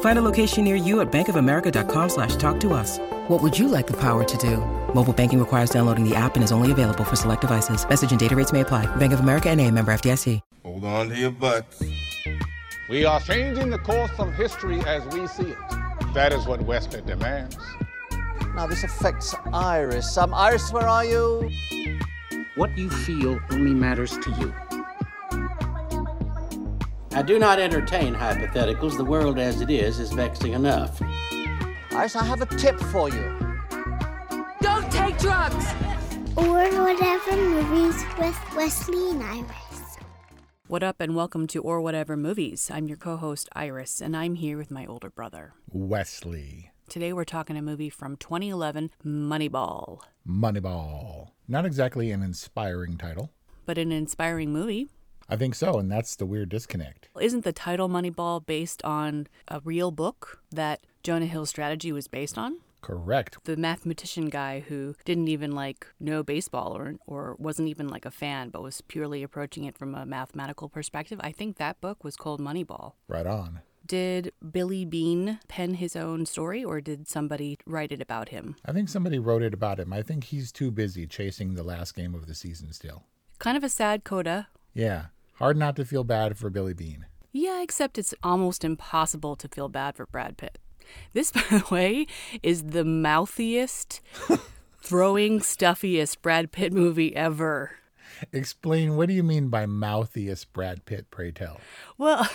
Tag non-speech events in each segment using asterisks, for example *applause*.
Find a location near you at bankofamerica.com slash talk to us. What would you like the power to do? Mobile banking requires downloading the app and is only available for select devices. Message and data rates may apply. Bank of America and a member FDIC. Hold on to your butts. We are changing the course of history as we see it. That is what Wesley demands. Now this affects Iris. Um, Iris, where are you? What you feel only matters to you. I do not entertain hypotheticals. The world as it is is vexing enough. Iris, I have a tip for you. Don't take drugs! Or whatever movies with Wesley and Iris. What up, and welcome to Or Whatever Movies. I'm your co host, Iris, and I'm here with my older brother, Wesley. Today we're talking a movie from 2011, Moneyball. Moneyball. Not exactly an inspiring title. But an inspiring movie. I think so, and that's the weird disconnect. Isn't the title Moneyball based on a real book that Jonah Hill's strategy was based on? Correct. The mathematician guy who didn't even like know baseball or or wasn't even like a fan, but was purely approaching it from a mathematical perspective. I think that book was called Moneyball. Right on. Did Billy Beane pen his own story or did somebody write it about him? I think somebody wrote it about him. I think he's too busy chasing the last game of the season still. Kind of a sad coda. Yeah. Hard not to feel bad for Billy Beane. Yeah, except it's almost impossible to feel bad for Brad Pitt. This, *laughs* by the way, is the mouthiest, *laughs* throwing, stuffiest Brad Pitt movie ever. Explain what do you mean by mouthiest Brad Pitt, pray tell? Well,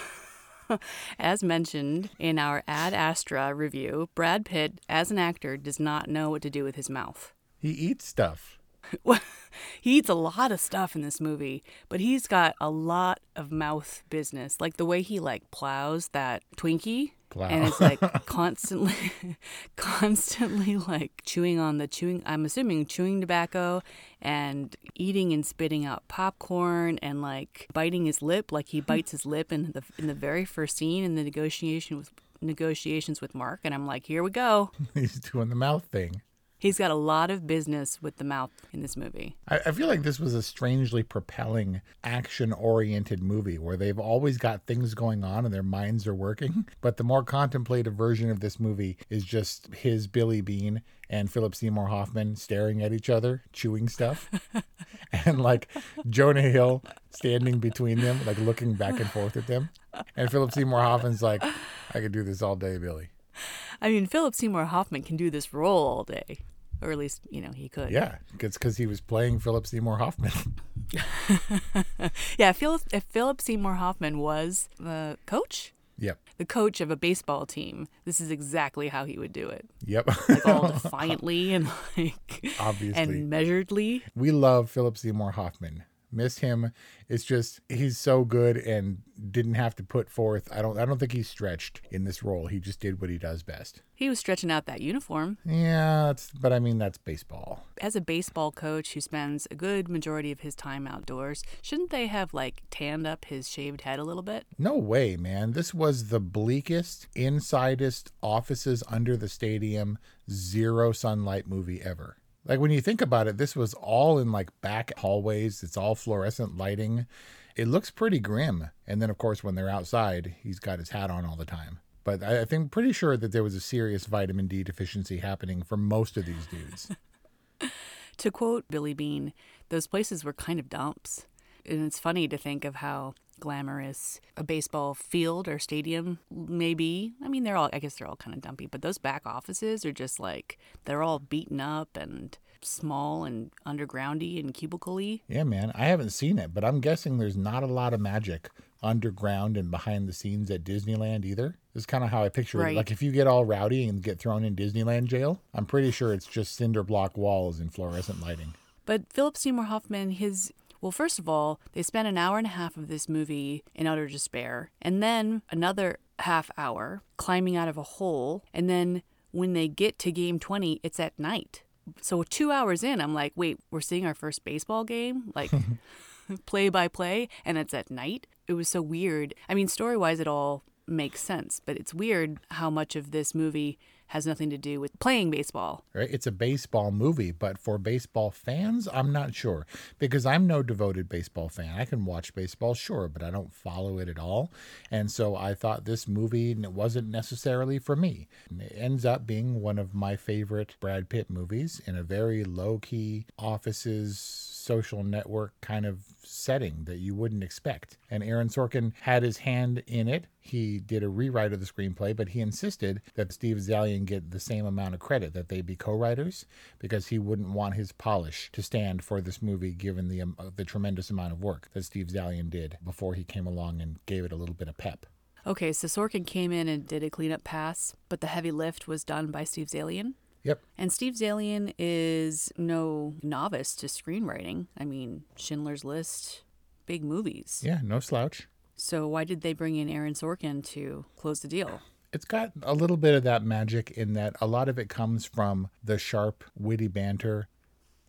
*laughs* as mentioned in our Ad Astra review, Brad Pitt, as an actor, does not know what to do with his mouth. He eats stuff. *laughs* he eats a lot of stuff in this movie, but he's got a lot of mouth business. Like the way he like plows that Twinkie. Plow. And it's like *laughs* constantly, *laughs* constantly like chewing on the chewing. I'm assuming chewing tobacco and eating and spitting out popcorn and like biting his lip, like he bites his lip in the in the very first scene in the negotiation with negotiations with Mark. And I'm like, here we go. He's doing the mouth thing. He's got a lot of business with the mouth in this movie. I, I feel like this was a strangely propelling, action oriented movie where they've always got things going on and their minds are working. *laughs* But the more contemplative version of this movie is just his Billy Beane and Philip Seymour Hoffman staring at each other, chewing stuff. *laughs* and like Jonah Hill standing between them, like looking back and forth at them. And Philip Seymour Hoffman's like, I could do this all day, Billy. I mean, Philip Seymour Hoffman can do this role all day or at least you know he could. Yeah, it's because he was playing Philip Seymour Hoffman. *laughs* *laughs* yeah, Philip, if Philip Seymour Hoffman was the coach, yep, the coach of a baseball team, this is exactly how he would do it. Yep, like all *laughs* defiantly and like obviously and measuredly. We love Philip Seymour Hoffman miss him. It's just he's so good and didn't have to put forth. I don't I don't think he's stretched in this role. He just did what he does best. He was stretching out that uniform. Yeah, that's but I mean that's baseball. As a baseball coach who spends a good majority of his time outdoors, shouldn't they have like tanned up his shaved head a little bit? No way, man. This was the bleakest, insidest offices under the stadium, zero sunlight movie ever. Like when you think about it, this was all in like back hallways. It's all fluorescent lighting. It looks pretty grim. And then, of course, when they're outside, he's got his hat on all the time. But I, I think pretty sure that there was a serious vitamin D deficiency happening for most of these dudes. *laughs* to quote Billy Beane, those places were kind of dumps. And it's funny to think of how glamorous a baseball field or stadium may be. I mean, they're all, I guess they're all kind of dumpy, but those back offices are just like, they're all beaten up and small and undergroundy and cubicle-y. Yeah, man. I haven't seen it, but I'm guessing there's not a lot of magic underground and behind the scenes at Disneyland either. This is kind of how I picture Right. it. Like if you get all rowdy and get thrown in Disneyland jail, I'm pretty sure it's just cinder block walls and fluorescent lighting. But Philip Seymour Hoffman, his well, first of all, they spend an hour and a half of this movie in utter despair, and then another half hour climbing out of a hole, and then when they get to game 20, it's at night. So two hours in, I'm like, wait, we're seeing our first baseball game? Like *laughs* play by play, and it's at night? It was so weird. I mean, story wise, it all makes sense, but it's weird how much of this movie has nothing to do with playing baseball. Right? It's a baseball movie, but for baseball fans, I'm not sure because I'm no devoted baseball fan. I can watch baseball, sure, but I don't follow it at all. And so I thought this movie wasn't necessarily for me. It ends up being one of my favorite Brad Pitt movies in a very low key offices social network kind of setting that you wouldn't expect. And Aaron Sorkin had his hand in it. He did a rewrite of the screenplay, but he insisted that Steve Zaillian get the same amount of credit, that they be co-writers, because he wouldn't want his polish to stand for this movie, given the um, the tremendous amount of work that Steve Zaillian did before he came along and gave it a little bit of pep. Okay, so Sorkin came in and did a cleanup pass, but the heavy lift was done by Steve Zaillian. Yep. And Steve Zaillian is no novice to screenwriting. I mean, Schindler's List, big movies. Yeah, no slouch. So why did they bring in Aaron Sorkin to close the deal? It's got a little bit of that magic in that a lot of it comes from the sharp, witty banter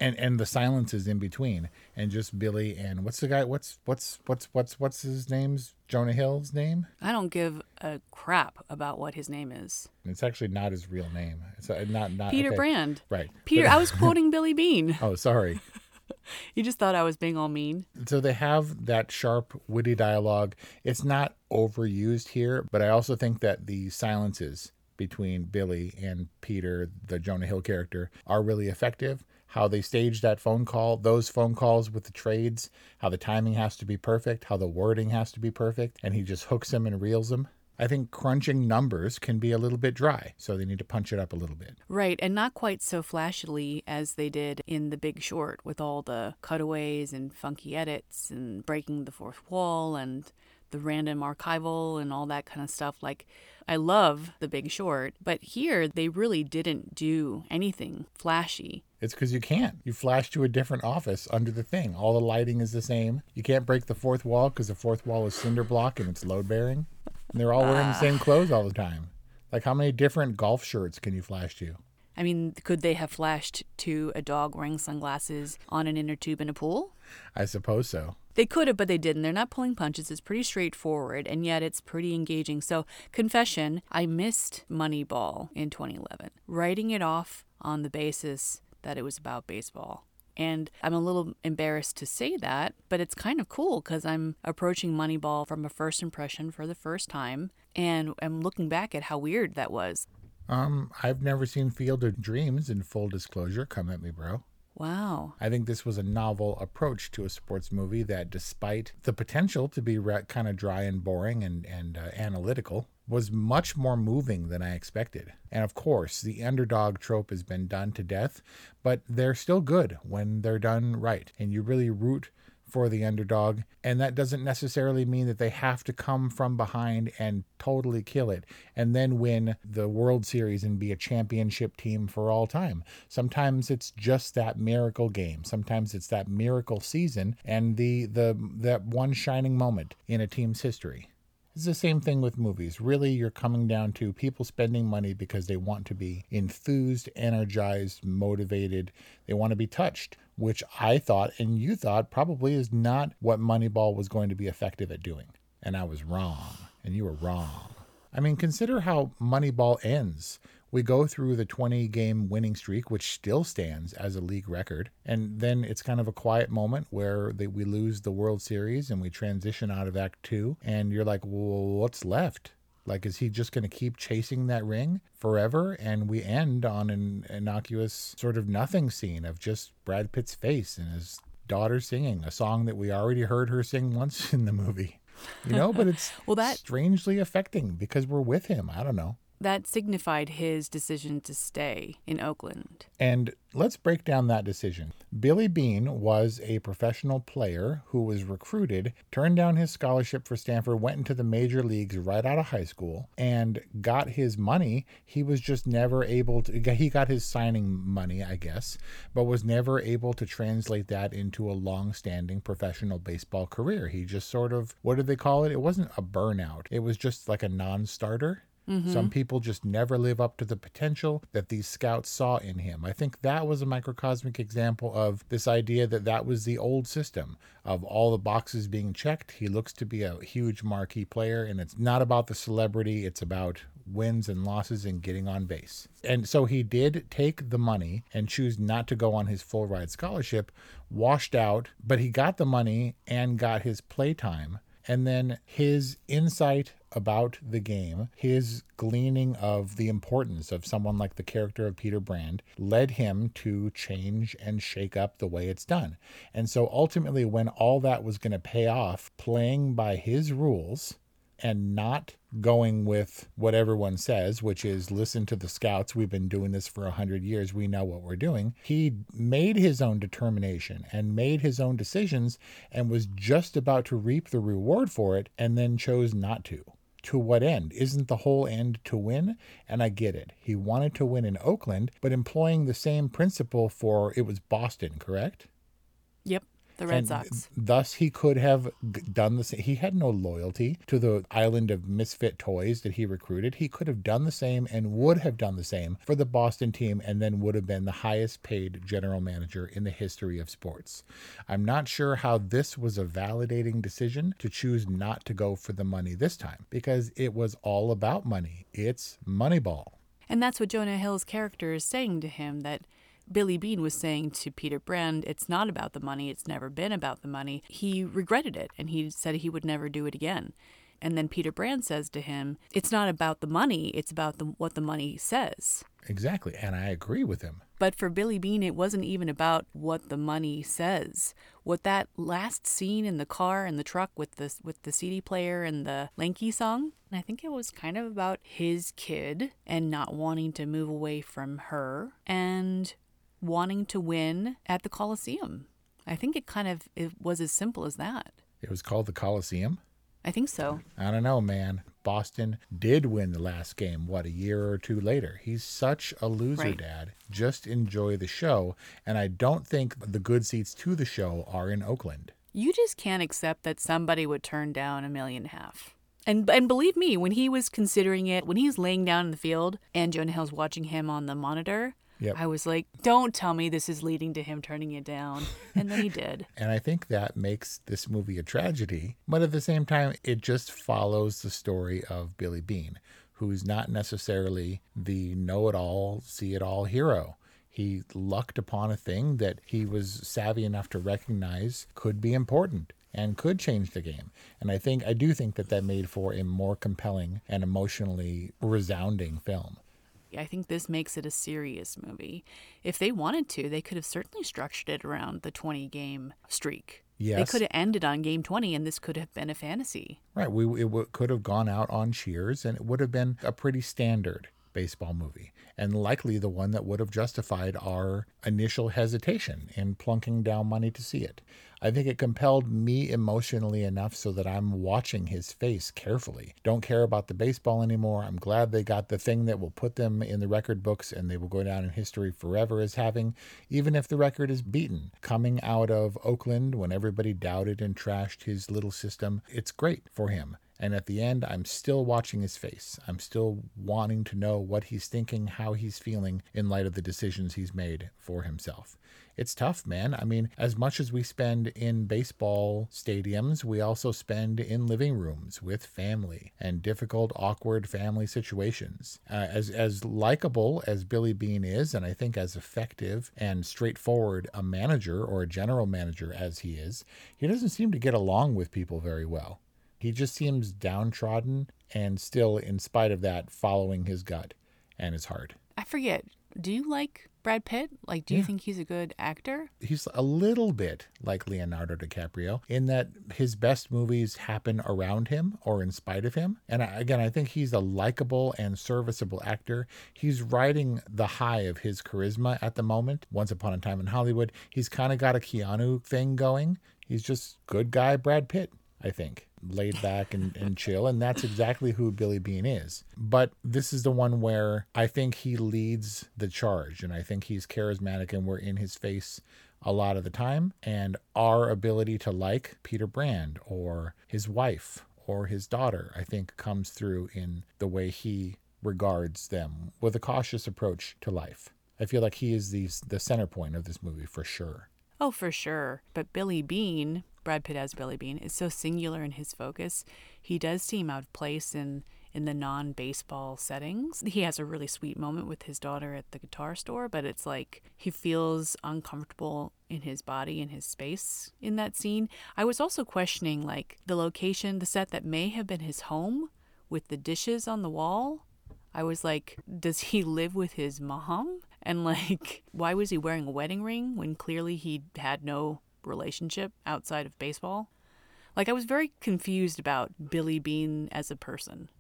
and and the silences in between and just Billy and what's the guy what's what's what's what's what's his name's Jonah Hill's name? I don't give a crap about what his name is. It's actually not his real name. It's uh, not not Peter okay. Brand. Right. Peter, But- I was quoting Billy Beane. *laughs* Oh, sorry. *laughs* You just thought I was being all mean. So they have that sharp, witty dialogue. It's not overused here, but I also think that the silences between Billy and Peter, the Jonah Hill character, are really effective. How they stage that phone call, those phone calls with the trades, how the timing has to be perfect, how the wording has to be perfect, and he just hooks them and reels them. I think crunching numbers can be a little bit dry, so they need to punch it up a little bit. Right, and not quite so flashily as they did in The Big Short with all the cutaways and funky edits and breaking the fourth wall and the random archival and all that kind of stuff. Like, I love The Big Short, but here they really didn't do anything flashy. It's because you can't. You flash to a different office under the thing. All the lighting is the same. You can't break the fourth wall because the fourth wall is cinder block and it's load bearing. And they're all wearing the same ah. clothes all the time. Like, how many different golf shirts can you flash to? I mean, could they have flashed to a dog wearing sunglasses on an inner tube in a pool? I suppose so. They could have, but they didn't. They're not pulling punches. It's pretty straightforward, and yet it's pretty engaging. So, confession I missed Moneyball in 2011, writing it off on the basis that it was about baseball. And I'm a little embarrassed to say that, but it's kind of cool because I'm approaching Moneyball from a first impression for the first time, and I'm looking back at how weird that was. Um, I've never seen Field of Dreams in full disclosure. Come at me, bro. Wow. I think this was a novel approach to a sports movie that, despite the potential to be re- kind of dry and boring and, and uh, analytical, was much more moving than I expected. And of course, the underdog trope has been done to death, but they're still good when they're done right. And you really root for the underdog. And that doesn't necessarily mean that they have to come from behind and totally kill it and then win the World Series and be a championship team for all time. Sometimes it's just that miracle game. Sometimes it's that miracle season and the the that one shining moment in a team's history. It's the same thing with movies. Really, you're coming down to people spending money because they want to be enthused, energized, motivated. They want to be touched, which I thought and you thought probably is not what Moneyball was going to be effective at doing. And I was wrong. And you were wrong. I mean, consider how Moneyball ends. We go through the 20 game winning streak, which still stands as a league record. And then it's kind of a quiet moment where they, we lose the World Series and we transition out of Act Two. And you're like, well, what's left? Like, is he just going to keep chasing that ring forever? And we end on an innocuous sort of nothing scene of just Brad Pitt's face and his daughter singing a song that we already heard her sing once *laughs* in the movie. You know, but it's *laughs* Well, that- strangely affecting because we're with him. I don't know. That signified his decision to stay in Oakland. And let's break down that decision. Billy Beane was a professional player who was recruited, turned down his scholarship for Stanford, went into the major leagues right out of high school, and got his money. He was just never able to, he got his signing money, I guess, but was never able to translate that into a long standing professional baseball career. He just sort of, what did they call it? It wasn't a burnout, it was just like a non starter. Mm-hmm. Some people just never live up to the potential that these scouts saw in him. I think that was a microcosmic example of this idea that that was the old system of all the boxes being checked. He looks to be a huge marquee player, and it's not about the celebrity, it's about wins and losses and getting on base. And so he did take the money and choose not to go on his full ride scholarship, washed out, but he got the money and got his playtime. And then his insight about the game, his gleaning of the importance of someone like the character of Peter Brand, led him to change and shake up the way it's done. And so ultimately, when all that was going to pay off, playing by his rules, and not going with what everyone says, which is listen to the scouts. We've been doing this for a hundred years. We know what we're doing. He made his own determination and made his own decisions and was just about to reap the reward for it and then chose not to. To what end? Isn't the whole end to win? And I get it. He wanted to win in Oakland, but employing the same principle for it was Boston, correct? Yep. The Red And Sox. Thus, he could have done the same. He had no loyalty to the island of misfit toys that he recruited. He could have done the same and would have done the same for the Boston team and then would have been the highest paid general manager in the history of sports. I'm not sure how this was a validating decision to choose not to go for the money this time because it was all about money. It's Moneyball. And that's what Jonah Hill's character is saying to him that Billy Beane was saying to Peter Brand, it's not about the money, it's never been about the money. He regretted it and he said he would never do it again. And then Peter Brand says to him, it's not about the money, it's about the, what the money says. Exactly. And I agree with him. But for Billy Beane, it wasn't even about what the money says. What that last scene in the car and the truck with the with the CD player and the Lenka song, I think it was kind of about his kid and not wanting to move away from her and wanting to win at the Coliseum. I think it kind of it was as simple as that. It was called the Coliseum. I think so. I don't know, man. Boston did win the last game, what, a year or two later. He's such a loser, Right. Dad. Just enjoy the show. And I don't think the good seats to the show are in Oakland. You just can't accept that somebody would turn down a million and a half. And and believe me, when he was considering it, when he was laying down in the field and Jonah Hill's watching him on the monitor, Yep. I was like, "Don't tell me this is leading to him turning it down." And then he did. *laughs* And I think that makes this movie a tragedy. But at the same time, it just follows the story of Billy Beane, who's not necessarily the know it all, see it all hero. He lucked upon a thing that he was savvy enough to recognize could be important and could change the game. And I think, I do think that that made for a more compelling and emotionally resounding film. I think this makes it a serious movie. If they wanted to, they could have certainly structured it around the 20 game streak. They could have ended on game 20 and this could have been a fantasy. Right. We it w- could have gone out on Cheers, and it would have been a pretty standard baseball movie, and likely the one that would have justified our initial hesitation in plunking down money to see it. I think it compelled me emotionally enough so that I'm watching his face carefully. Don't care about the baseball anymore. I'm glad they got the thing that will put them in the record books and they will go down in history forever as having, even if the record is beaten. Coming out of Oakland when everybody doubted and trashed his little system, it's great for him. And at the end, I'm still watching his face. I'm still wanting to know what he's thinking, how he's feeling in light of the decisions he's made for himself. It's tough, man. I mean, as much as we spend in baseball stadiums, we also spend in living rooms with family and difficult, awkward family situations. Uh, as as likable as Billy Beane is, and I think as effective and straightforward a manager or a general manager as he is, he doesn't seem to get along with people very well. He just seems downtrodden and still, in spite of that, following his gut and his heart. I forget. Do you like Brad Pitt? Like, do you think he's a good actor? He's a little bit like Leonardo DiCaprio in that his best movies happen around him or in spite of him. And I, again, I think he's a likable and serviceable actor. He's riding the high of his charisma at the moment. Once Upon a Time in Hollywood, he's kind of got a Keanu thing going. He's just good guy Brad Pitt, I think laid back and, and chill. And that's exactly who Billy Beane is. But this is the one where I think he leads the charge and I think he's charismatic and we're in his face a lot of the time. And our ability to like Peter Brand or his wife or his daughter, I think comes through in the way he regards them with a cautious approach to life. I feel like he is the, the center point of this movie for sure. Oh, for sure. But Billy Beane, Brad Pitt as Billy Beane, is so singular in his focus. He does seem out of place in in the non-baseball settings. He has a really sweet moment with his daughter at the guitar store, but it's like he feels uncomfortable in his body and his space in that scene. I was also questioning like the location, the set that may have been his home with the dishes on the wall. I was like, does he *laughs* live with his mom? And like, *laughs* why was he wearing a wedding ring when clearly he had no relationship outside of baseball? Like, I was very confused about Billy Beane as a person.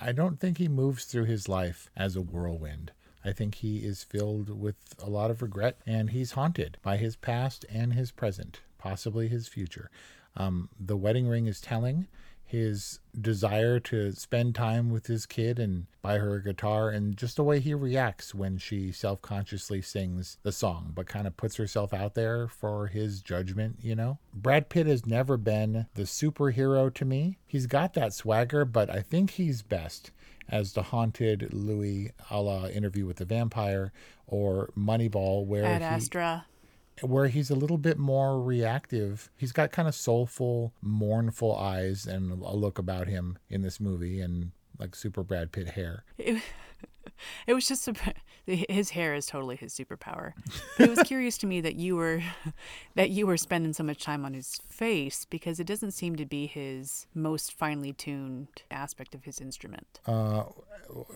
I don't think he moves through his life as a whirlwind. I think he is filled with a lot of regret and he's haunted by his past and his present, possibly his future. Um, the wedding ring is telling his desire to spend time with his kid and buy her a guitar and just the way he reacts when she self-consciously sings the song but kind of puts herself out there for his judgment you know brad pitt has never been the superhero to me he's got that swagger but i think he's best as the haunted louis a la interview with the vampire or moneyball where Ad he, Astra. Where he's a little bit more reactive. He's got kind of soulful, mournful eyes and a look about him in this movie and like super Brad Pitt hair. It, *laughs* it was just a, *laughs* his hair is totally his superpower. But it was *laughs* curious to me that you were *laughs* that you were spending so much time on his face because it doesn't seem to be his most finely tuned aspect of his instrument. Uh,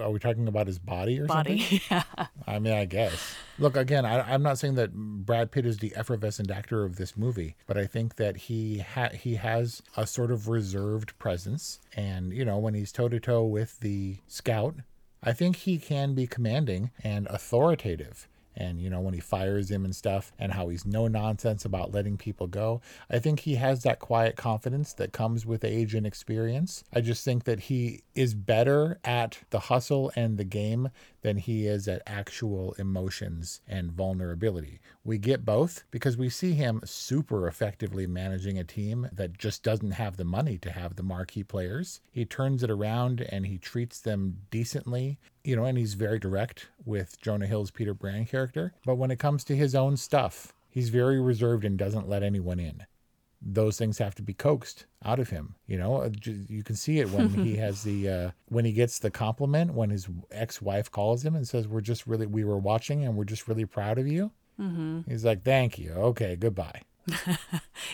are we talking about his body or Body, something? yeah. I mean, I guess. Look, again, I, I'm not saying that Brad Pitt is the effervescent actor of this movie, but I think that he ha- he has a sort of reserved presence, and you know, when he's toe to toe with the scout, I think he can be commanding and authoritative. And you know, when he fires him and stuff, and how he's no nonsense about letting people go, I think he has that quiet confidence that comes with age and experience. I just think that he is better at the hustle and the game than he is at actual emotions and vulnerability. We get both because we see him super effectively managing a team that just doesn't have the money to have the marquee players. He turns it around and he treats them decently, you know, and he's very direct with Jonah Hill's Peter Brand character. But when it comes to his own stuff, he's very reserved and doesn't let anyone in those things have to be coaxed out of him. You know, Uh, you can see it when *laughs* he has the uh, when he gets the compliment when his ex-wife calls him and says, "We're just really we were watching and we're just really proud of you." Mm-hmm. He's like, "Thank you. Okay, goodbye." *laughs*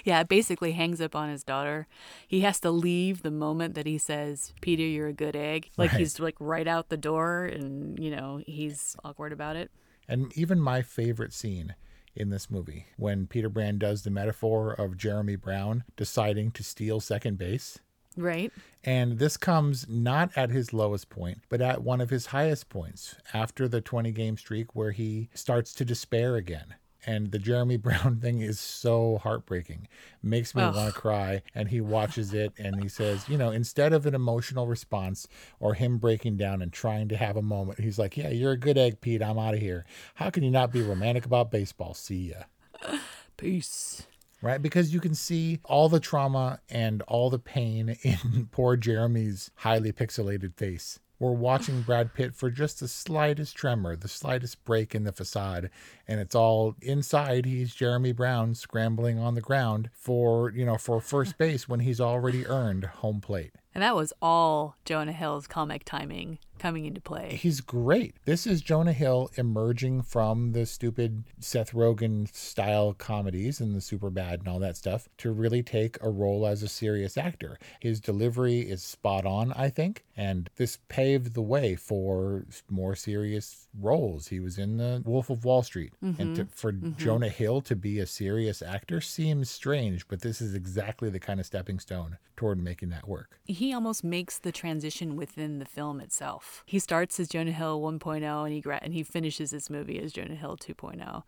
Yeah, it basically hangs up on his daughter. He has to leave the moment that he says, Peter, you're a good egg. Like Right. he's like right out the door and, you know, he's awkward about it. And even my favorite scene in this movie when Peter Brand does the metaphor of Jeremy Brown deciding to steal second base. Right? And this comes not at his lowest point, but at one of his highest points after the 20 game streak where he starts to despair again. And the Jeremy *laughs* Brown thing is so heartbreaking. Makes me want to cry. And he watches it and he says, you know, instead of an emotional response or him breaking down and trying to have a moment, he's like, yeah, you're a good egg, Pete. I'm out of here. How can you not be romantic about baseball? See ya *sighs* Peace. right? Because you can see all the trauma and all the pain *laughs* in poor Jeremy's highly pixelated face. We're watching Brad Pitt for just the slightest tremor, the slightest break in the facade, and it's all inside. He's Jeremy Brown scrambling on the ground for, you know, for first *laughs* base when he's already earned home plate. And that was all Jonah Hill's comic timing coming into play. He's great. This is Jonah Hill emerging from the stupid Seth Rogen style comedies and the super bad and all that stuff to really take a role as a serious actor. His delivery is spot on, I think, and this paved the way for more serious roles. He was in the Wolf of Wall Street, mm-hmm. and to, for mm-hmm. Jonah Hill to be a serious actor seems strange, but this is exactly the kind of stepping stone toward making that work. He almost makes the transition within the film itself. He starts as Jonah Hill 1.0 and he gra- and he finishes his movie as Jonah Hill 2.0.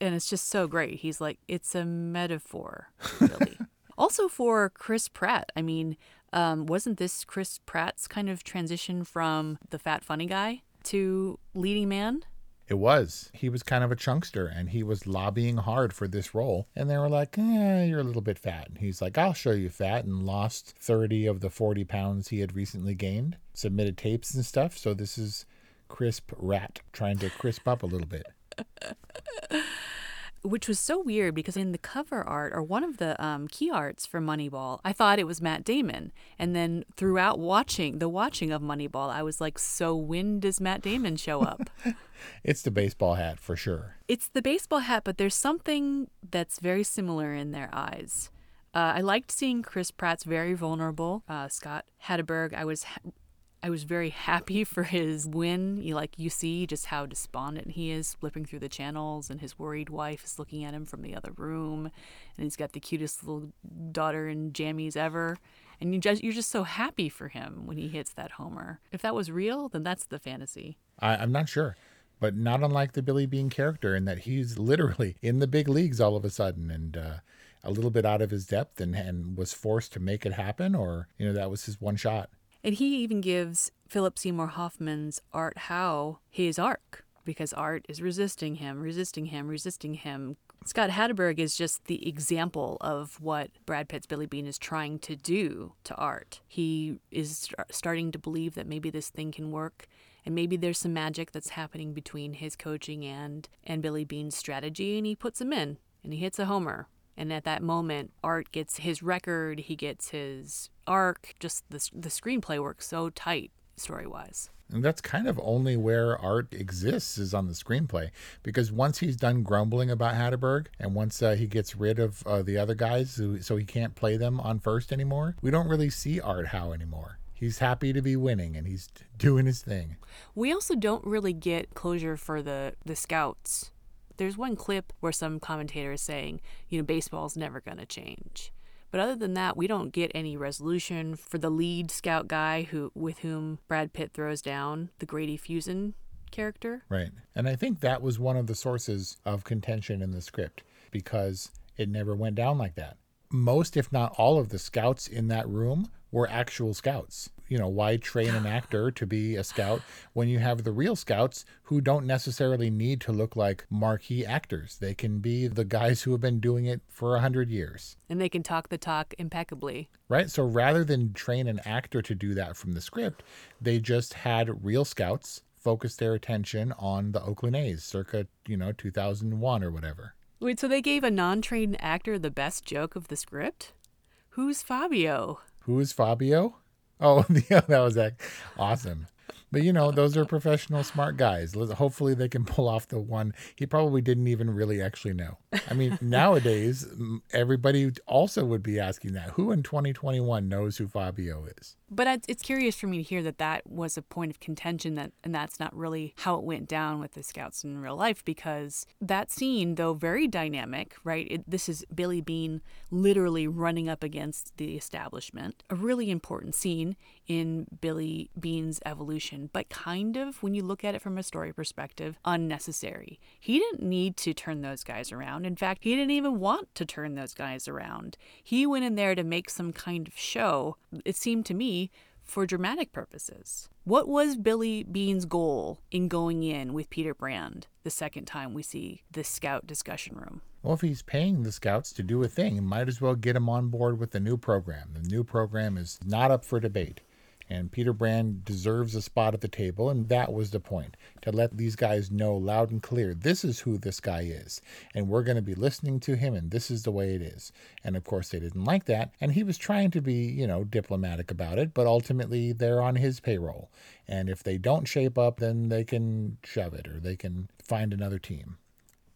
And it's just so great. He's like it's a metaphor, really. *laughs* also for Chris Pratt. I mean, um, wasn't this Chris Pratt's kind of transition from the fat funny guy to leading man? It was. He was kind of a chunkster and he was lobbying hard for this role. And they were like, eh, you're a little bit fat. And he's like, I'll show you fat and lost 30 of the 40 pounds he had recently gained, submitted tapes and stuff. So this is Chris Pratt trying to crisp up a little bit. *laughs* which was so weird because in the cover art or one of the um, key arts for Moneyball, I thought it was Matt Damon, and then throughout watching the watching of Moneyball, I was like, so when does Matt Damon show up? *laughs* it's the baseball hat for sure. It's the baseball hat, but there's something that's very similar in their eyes. Uh, I liked seeing Chris Pratt's very vulnerable. Uh, Scott Hatteberg, I was ha- I was very happy *laughs* for his win. You like you see just how despondent he is flipping through the channels and his worried wife is looking at him from the other room and he's got the cutest little daughter in jammies ever. And you just you're just so happy for him when he hits that homer. If that was real, then that's the fantasy. I, I'm not sure. But not unlike the Billy Beane character in that he's *laughs* literally in the big leagues all of a sudden and uh, a little bit out of his depth and, and was forced to make it happen or, you know, that was his one shot. And he even gives Philip Seymour Hoffman's Art Howe his arc because Art is resisting him, resisting him, resisting him. Scott Hatteberg is just the example of what Brad Pitt's Billy Beane is trying to do to Art. He is st- starting to believe that maybe this thing can work and maybe there's some magic that's happening between his coaching and and Billy Beane's strategy and he puts him in and he hits a homer and at that moment, Art gets his record, he gets his arc. Just the, the screenplay works so tight story wise. And that's kind of only where art exists is on the screenplay. Because once he's done grumbling about Hatteberg and once uh, he gets rid of uh, the other guys who, so he can't play them on first anymore, we don't really see Art Howe anymore. He's happy to be winning and he's doing his thing. We also don't really get closure for the, the scouts there's one clip where some commentator is saying, you know, baseball's never going to change. But other than that, we don't get any resolution for the lead scout guy who with whom Brad Pitt throws down the Grady Fuson character. Right. And I think that was one of the sources of contention in the script because it never went down like that. Most, if not all, of the scouts in that room were actual scouts you know, why train an actor to be a scout when you have the real scouts who don't necessarily need to look like marquee actors? They can be the guys who have been doing it for a hundred years. And they can talk the talk impeccably. Right. So rather than train an actor to do that from the script, they just had real scouts focus their attention on the Oakland A's circa, you know, 2001 or whatever. Wait, so they gave a non trained actor the best joke of the script? Who's Fabio? Who is Fabio? Oh, *laughs* yeah, that was awesome. But you know, those are professional, smart guys. Hopefully, they can *laughs* pull off the one he probably didn't even really actually know. I mean, *laughs* nowadays, everybody also would be asking that. Who in 2021 knows who Fabio is? But it's curious for me to hear that that was a point of contention that, and that's not really how it went down with the scouts in real life because that scene, though very dynamic, right? It, this is Billy Beane literally running up against the establishment. A really important scene in Billy Beane's evolution, but kind of, when you look at it from a story perspective, unnecessary. He didn't need to turn those guys around. In fact, he didn't even want to turn those guys around. He went in there to make some kind of show, it seemed to me, for dramatic purposes. What was Billy Beane's goal in going in with Peter Brand the second time we see the scout discussion room? Well, if he's paying the scouts to do a thing, might as well get them on board with the new program. The new program is not up for debate And Peter Brand deserves a spot at the table, and that was the point to let these guys know loud and clear this is who this guy is, and we're going to be listening to him, and this is the way it is. And of course, they didn't like that, and he was trying to be, you know, diplomatic about it, but ultimately they're on his payroll. And if they don't shape up, then they can shove it or they can find another team.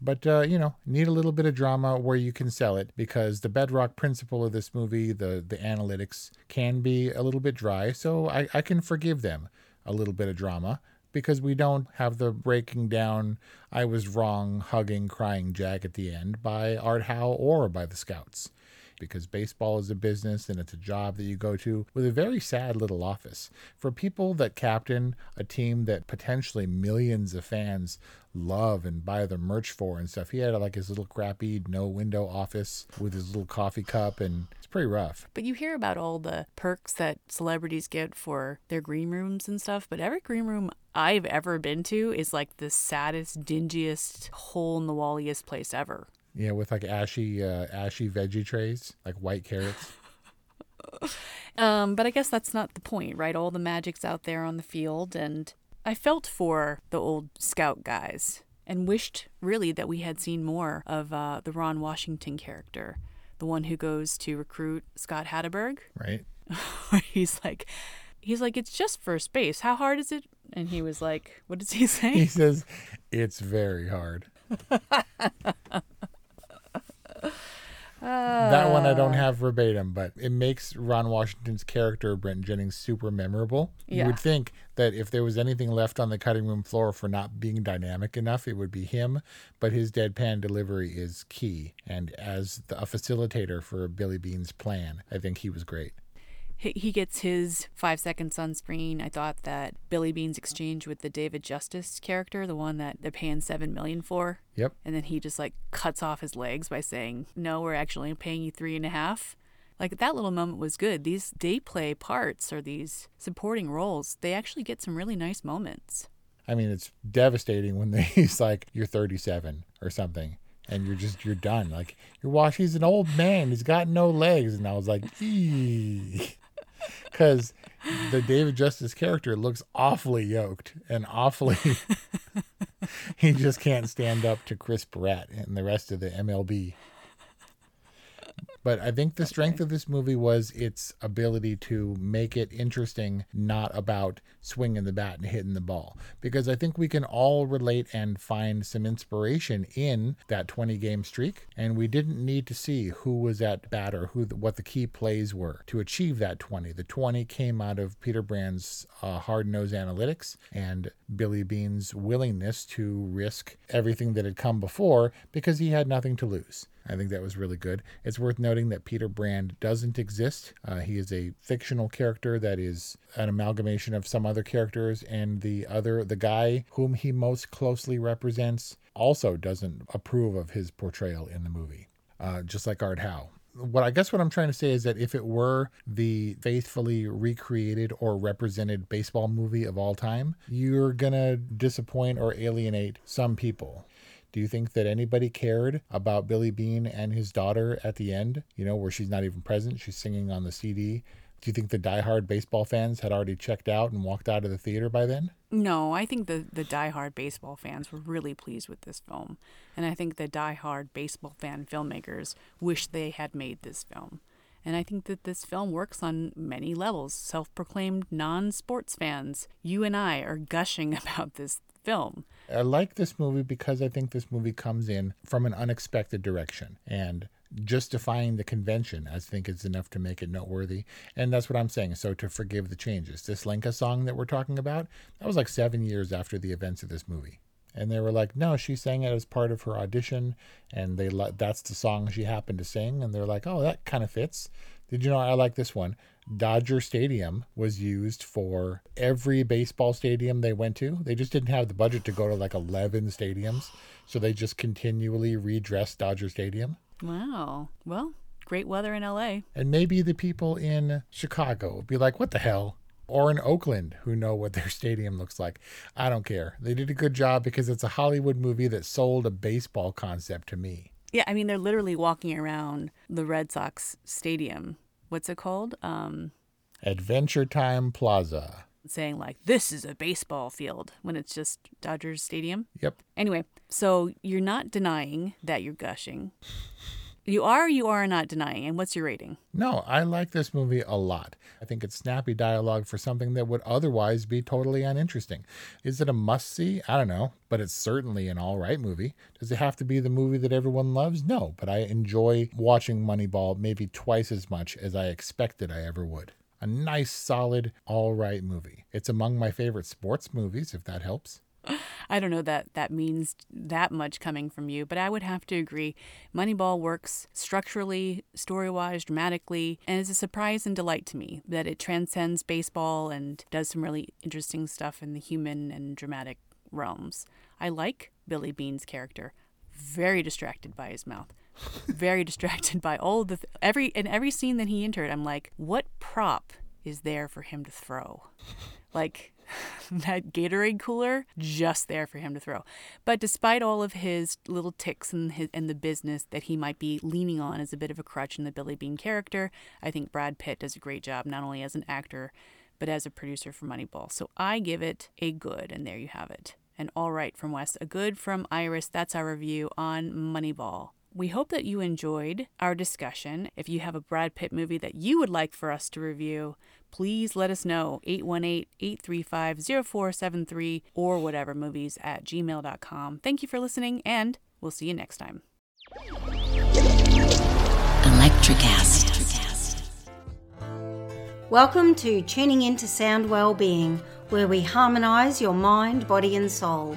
But, uh, you know, need a little bit of drama where you can sell it because the bedrock principle of this movie, the, the analytics, can be a little bit dry. So I, I can forgive them a little bit of drama because we don't have the breaking down, I was wrong, hugging, crying Jack at the end by Art Howe or by the Scouts because baseball is a business and it's a job that you go to with a very sad little office. For people that captain a team that potentially millions of fans love and buy their merch for and stuff, he had like his little crappy no window office with his little coffee cup and it's pretty rough. But you hear about all the perks that celebrities get for their green rooms and stuff, but every green room I've ever been to is like the saddest, dingiest, hole in the walliest place ever. Yeah, with like ashy, uh, ashy veggie trays, like white carrots. *laughs* um, but I guess that's not the point, right? All the magic's out there on the field, and I felt for the old scout guys and wished really that we had seen more of uh, the Ron Washington character, the one who goes to recruit Scott Hatteberg. Right. *laughs* he's like, he's like, it's just first base. How hard is it? And he was like, what does he *laughs* say? He says, it's very hard. That one I don't have verbatim, but it makes Ron Washington's character, Brent Jennings, super memorable. Yeah. You would think that if there was anything left on the cutting room floor for not being dynamic enough, it would be him. But his deadpan delivery is key. And as the, a facilitator for Billy Beane's plan, I think he was great he he gets his five seconds on screen. I thought that Billy Beane's exchange with the David Justice character, the one that they're paying seven million for, Yep. and then he just like cuts off his legs by saying, "No, we're actually paying you three and a half." Like that little moment was good. These day play parts or these supporting roles, they actually get some really nice moments. I mean, it's devastating when they, *laughs* he's like, "You're 37" or something, and you're just you're done. Like you're wash. He's an old man. He's got no legs, and I was like, "Eee." Because the David Justice character looks awfully yoked and awfully. *laughs* he just can't stand up to Chris Pratt and the rest of the MLB. But I think the strength of this movie was its ability to make it interesting, not about swinging the bat and hitting the ball. Because I think we can all relate and find some inspiration in that 20 game streak. And we didn't need to see who was at bat or who what the key plays were to achieve that 20. The 20 came out of Peter Brand's uh, hard nosed analytics and Billy Beane's willingness to risk everything that had come before because he had nothing to lose. I think that was really good. It's worth noting that Peter Brand doesn't exist. Uh, he is a fictional character that is an amalgamation of some other characters, and the other, the guy whom he most closely represents, also doesn't approve of his portrayal in the movie, uh, just like Art Howe what I guess what I'm trying to say is that if it were the faithfully recreated or represented baseball movie of all time, you're to disappoint or alienate some people. Do you think that anybody cared about Billy Beane and his daughter at the end? You know, where she's not even present, she's singing on the CD. Do you think the diehard baseball fans had already checked out and walked out of the theater by then? No, I think the, the diehard baseball fans were really pleased with this film. And I think the diehard baseball fan filmmakers wish they had made this film. And I think that this film works on many levels. Self proclaimed non sports fans, you and I are gushing *laughs* about this film. I like this movie because I think this movie comes in from an unexpected direction. And justifying the convention, I think is enough to make it noteworthy. And that's what I'm saying. So to forgive the changes. This Lenka song that we're talking about, that was like seven years after the events of this movie. And they were like, no, she sang it as part of her audition, and they that's the song she happened to sing. And they're like, oh, that kind of fits. Did you know I like this one? Dodger Stadium was used for every baseball stadium they went to. They just didn't have the budget to go to like 11 stadiums. So they just continually redressed Dodger Stadium. Wow. Well, great weather in LA. And maybe the people in Chicago would be like, what the hell? Or in Oakland, who know what their *laughs* stadium looks like. I don't care. They did a good job because it's a Hollywood movie that sold a baseball concept to me. Yeah, I mean, they're literally walking around the Red Sox stadium. What's it called? Um, Adventure Time Plaza. saying like this is a baseball field when it's just Dodgers Stadium. Yep. Anyway, so you're not denying that you're gushing. You are you are not denying. And what's your rating? No, I like this movie a lot. I think it's snappy dialogue for something that would otherwise be totally uninteresting. Is it a must see? I don't know, but it's certainly an all right movie. Does it have to be the movie that everyone loves? No, but I enjoy watching Moneyball maybe twice as much as I expected I ever would. A nice, solid, all right movie. It's among my favorite sports movies, if that helps. I don't know that that means that much coming from you, but I would have to agree. Moneyball works structurally, story wise, dramatically, and is a surprise and delight to me that it transcends baseball and does some really interesting stuff in the human and dramatic realms. I like Billy Beane's character. Very distracted by his mouth. Very *laughs* distracted by all the th- every in every scene that he entered. I'm like, what prop is there for him to throw? Like *laughs* that Gatorade cooler just there for him to throw. But despite all of his little tics and his and the business that he might be leaning on as a bit of a crutch in the Billy Beane character, I think Brad Pitt does a great job not only as an actor but as a producer for Moneyball. So I give it a good, and there you have it. An all right from Wes, a good from Iris. That's our review on Moneyball. We hope that you enjoyed our discussion. If you have a Brad Pitt movie that you would like for us to review, please let us know 818-835-0473 or whatever movies at gmail.com. Thank you for listening and we'll see you next time. Electricast. Welcome to Tuning Into Sound Wellbeing, where we harmonise your mind, body, and soul.